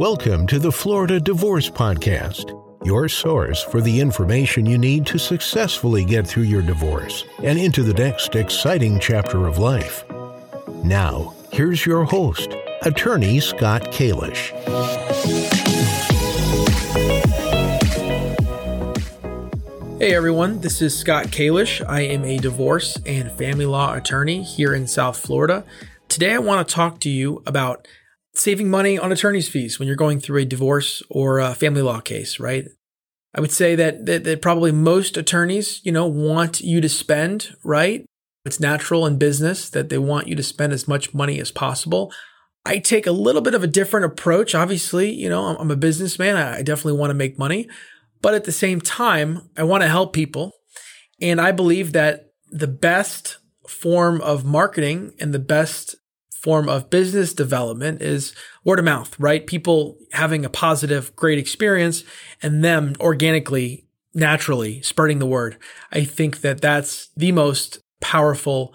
Welcome to the Florida Divorce Podcast, your source for the information you need to successfully get through your divorce and into the next exciting chapter of life. Now, here's your host, attorney Scott Kalish. Hey everyone, this is Scott Kalish. I am a divorce and family law attorney here in South Florida. Today I want to talk to you about saving money on attorney's fees when you're going through a divorce or a family law case, right? I would say that, that, that probably most attorneys, you know, want you to spend, right? It's natural in business that they want you to spend as much money as possible. I take a little bit of a different approach. Obviously, you know, I'm, I'm a businessman. I definitely want to make money, but at the same time, I want to help people. And I believe that the best form of marketing and the best form of business development is word of mouth, right? People having a positive, great experience and them organically, naturally spreading the word. I think that that's the most powerful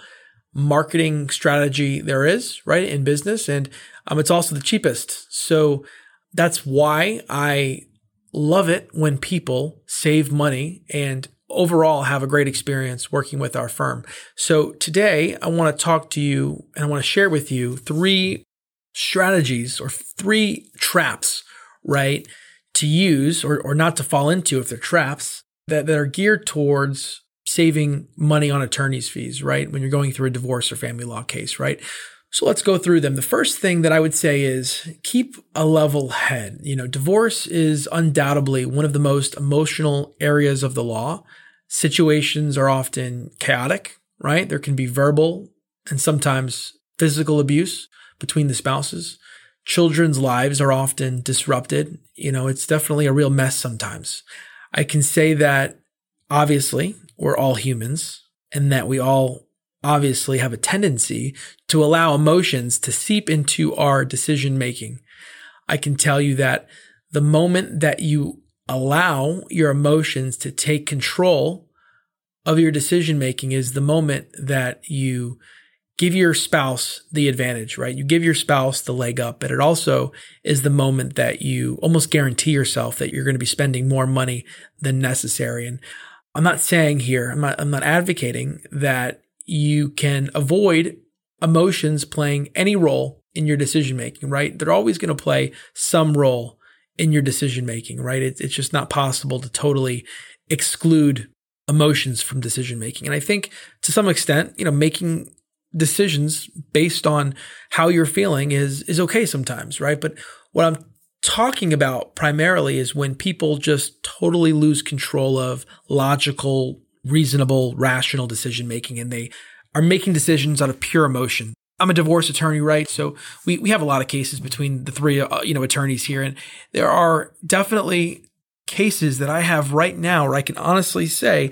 marketing strategy there is, right? In business. And um, it's also the cheapest. So that's why I love it when people save money and overall have a great experience working with our firm. So today I want to talk to you and I want to share with you three strategies or three traps, right? To use or, or not to fall into if they're traps that, that are geared towards saving money on attorney's fees, right? When you're going through a divorce or family law case, right? So let's go through them. The first thing that I would say is keep a level head. You know, divorce is undoubtedly one of the most emotional areas of the law. Situations are often chaotic, right? There can be verbal and sometimes physical abuse between the spouses. Children's lives are often disrupted. You know, it's definitely a real mess sometimes. I can say that obviously we're all humans and that we all obviously have a tendency to allow emotions to seep into our decision making. I can tell you that the moment that you allow your emotions to take control of your decision making is the moment that you give your spouse the advantage, right? You give your spouse the leg up, but it also is the moment that you almost guarantee yourself that you're going to be spending more money than necessary. And I'm not saying here, I'm not, I'm not advocating that you can avoid emotions playing any role in your decision making, right? They're always going to play some role in your decision making, right? It's, it's just not possible to totally exclude emotions from decision making. And I think to some extent, you know, making decisions based on how you're feeling is is okay sometimes, right? But what I'm talking about primarily is when people just totally lose control of logical reasonable, rational decision making, and they are making decisions out of pure emotion. I'm a divorce attorney, right? So we, we have a lot of cases between the three, uh, you know, attorneys here, and there are definitely cases that I have right now where I can honestly say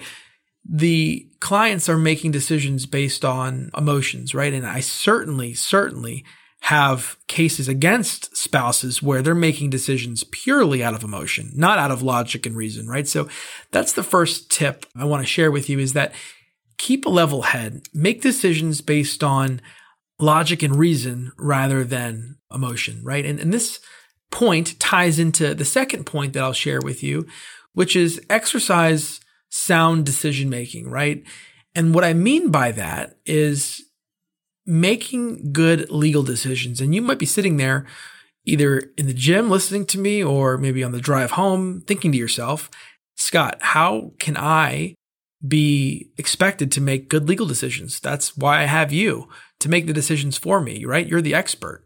the clients are making decisions based on emotions, right? And I certainly, certainly have cases against spouses where they're making decisions purely out of emotion, not out of logic and reason, right? So that's the first tip I want to share with you is that keep a level head, make decisions based on logic and reason rather than emotion, right? And, and this point ties into the second point that I'll share with you, which is exercise sound decision making, right? And what I mean by that is making good legal decisions. And you might be sitting there either in the gym listening to me or maybe on the drive home thinking to yourself, Scott, how can I be expected to make good legal decisions? That's why I have you to make the decisions for me, right? You're the expert.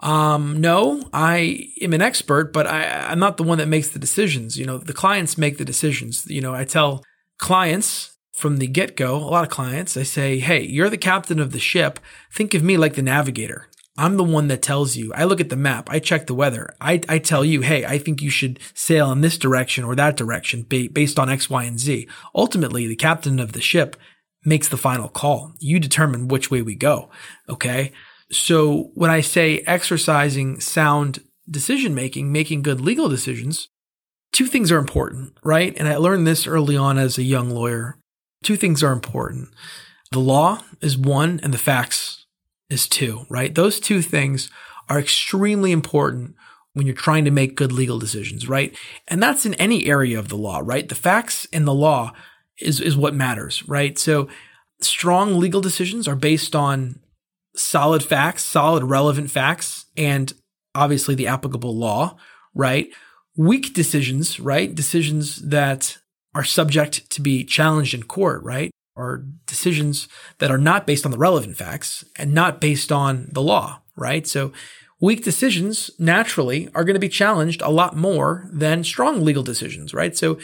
Um, no, I am an expert, but I, I'm not the one that makes the decisions. You know, the clients make the decisions. You know, I tell clients from the get go, a lot of clients, I say, Hey, you're the captain of the ship. Think of me like the navigator. I'm the one that tells you. I look at the map. I check the weather. I, I tell you, Hey, I think you should sail in this direction or that direction based on X, Y, and Z. Ultimately, the captain of the ship makes the final call. You determine which way we go. Okay. So when I say exercising sound decision making, making good legal decisions, two things are important, right? And I learned this early on as a young lawyer two things are important. The law is one and the facts is two, right? Those two things are extremely important when you're trying to make good legal decisions, right? And that's in any area of the law, right? The facts in the law is, is what matters, right? So strong legal decisions are based on solid facts, solid relevant facts, and obviously the applicable law, right? Weak decisions, right? Decisions that are subject to be challenged in court, right? Or decisions that are not based on the relevant facts and not based on the law, right? So weak decisions naturally are going to be challenged a lot more than strong legal decisions, right? So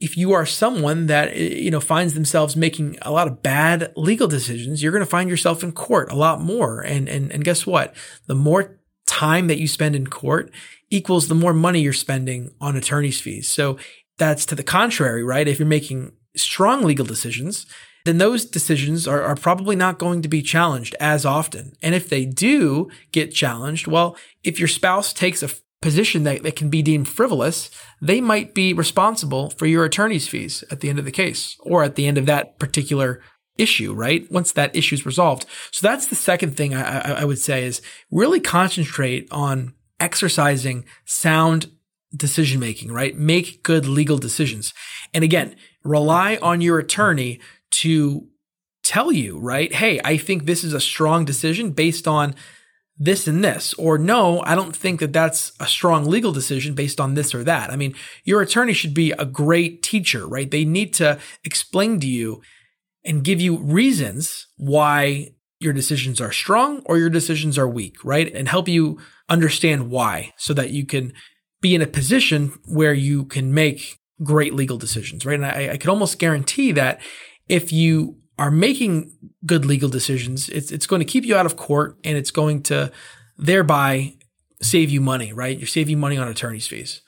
if you are someone that eh, you know finds themselves making a lot of bad legal decisions, you're going to find yourself in court a lot more. And and and guess what? The more time that you spend in court equals the more money you're spending on attorney's fees. So that's to the contrary, right? If you're making strong legal decisions, then those decisions are, are probably not going to be challenged as often. And if they do get challenged, well, if your spouse takes a position that, that can be deemed frivolous, they might be responsible for your attorney's fees at the end of the case or at the end of that particular issue, right? Once that issue is resolved. So that's the second thing I, I, would say is really concentrate on exercising sound decision making, right? Make good legal decisions. And again, rely on your attorney to tell you, right? Hey, I think this is a strong decision based on this and this, or no, I don't think that that's a strong legal decision based on this or that. I mean, your attorney should be a great teacher, right? They need to explain to you and give you reasons why your decisions are strong or your decisions are weak, right? And help you understand why so that you can be in a position where you can make great legal decisions, right? And I, I could almost guarantee that if you are making good legal decisions, it's, it's going to keep you out of court and it's going to thereby save you money, right? You're saving money on attorney's fees.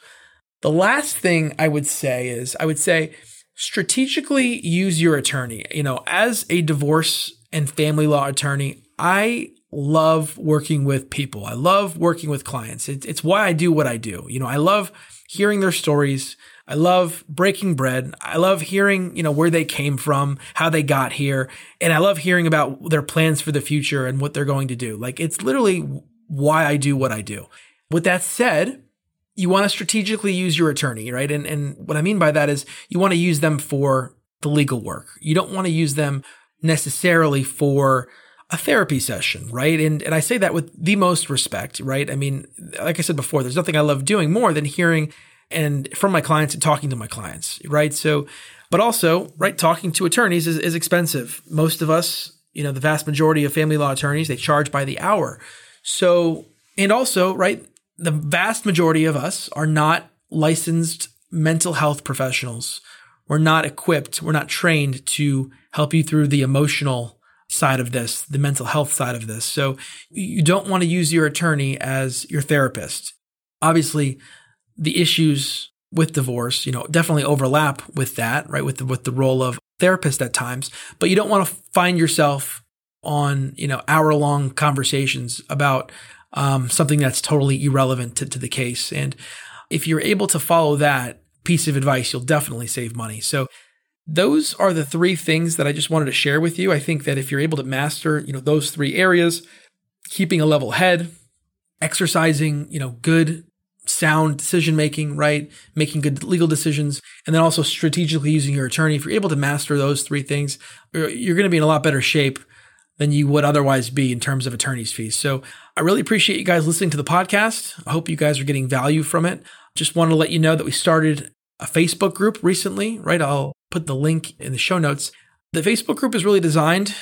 The last thing I would say is I would say strategically use your attorney. You know, as a divorce and family law attorney, I love working with people. I love working with clients. It's, it's why I do what I do. You know, I love hearing their stories. I love breaking bread. I love hearing, you know, where they came from, how they got here. And I love hearing about their plans for the future and what they're going to do. Like it's literally why I do what I do. With that said, you want to strategically use your attorney, right? And, and what I mean by that is you want to use them for the legal work. You don't want to use them necessarily for a therapy session, right? And and I say that with the most respect, right? I mean, like I said before, there's nothing I love doing more than hearing and from my clients and talking to my clients, right? So, but also, right, talking to attorneys is, is expensive. Most of us, you know, the vast majority of family law attorneys, they charge by the hour. So, and also, right, the vast majority of us are not licensed mental health professionals. We're not equipped, we're not trained to help you through the emotional side of this, the mental health side of this. So you don't want to use your attorney as your therapist. Obviously, the issues with divorce, you know, definitely overlap with that, right? With the, with the role of therapist at times, but you don't want to find yourself on, you know, hour long conversations about um, something that's totally irrelevant to, to the case. And if you're able to follow that piece of advice, you'll definitely save money. So those are the three things that I just wanted to share with you. I think that if you're able to master, you know, those three areas, keeping a level head, exercising, you know, good sound decision making, right? Making good legal decisions, and then also strategically using your attorney. If you're able to master those three things, you're going to be in a lot better shape than you would otherwise be in terms of attorney's fees. So I really appreciate you guys listening to the podcast. I hope you guys are getting value from it. Just want to let you know that we started a Facebook group recently, right? I'll put the link in the show notes. The Facebook group is really designed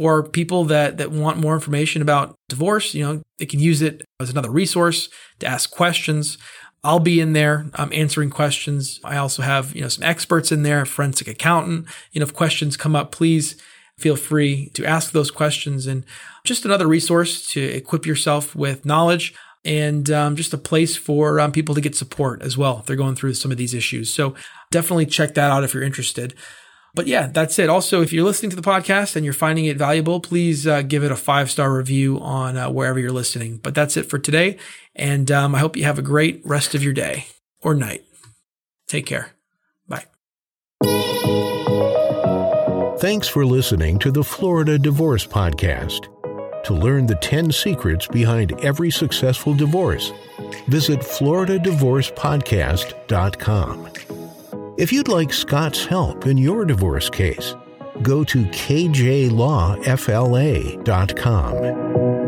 for people that that want more information about divorce. You know, they can use it as another resource to ask questions. I'll be in there um, answering questions. I also have you know some experts in there, forensic accountant. You know, if questions come up, please feel free to ask those questions. And just another resource to equip yourself with knowledge and um, just a place for um, people to get support as well if they're going through some of these issues. So definitely check that out if you're interested. But yeah, that's it. Also, if you're listening to the podcast and you're finding it valuable, please uh, give it a five star review on uh, wherever you're listening. But that's it for today. And um, I hope you have a great rest of your day or night. Take care. Bye. Thanks for listening to the Florida Divorce Podcast. To learn the 10 secrets behind every successful divorce, visit floridadivorcepodcast.com. If you'd like Scott's help in your divorce case, go to kjlawfla.com.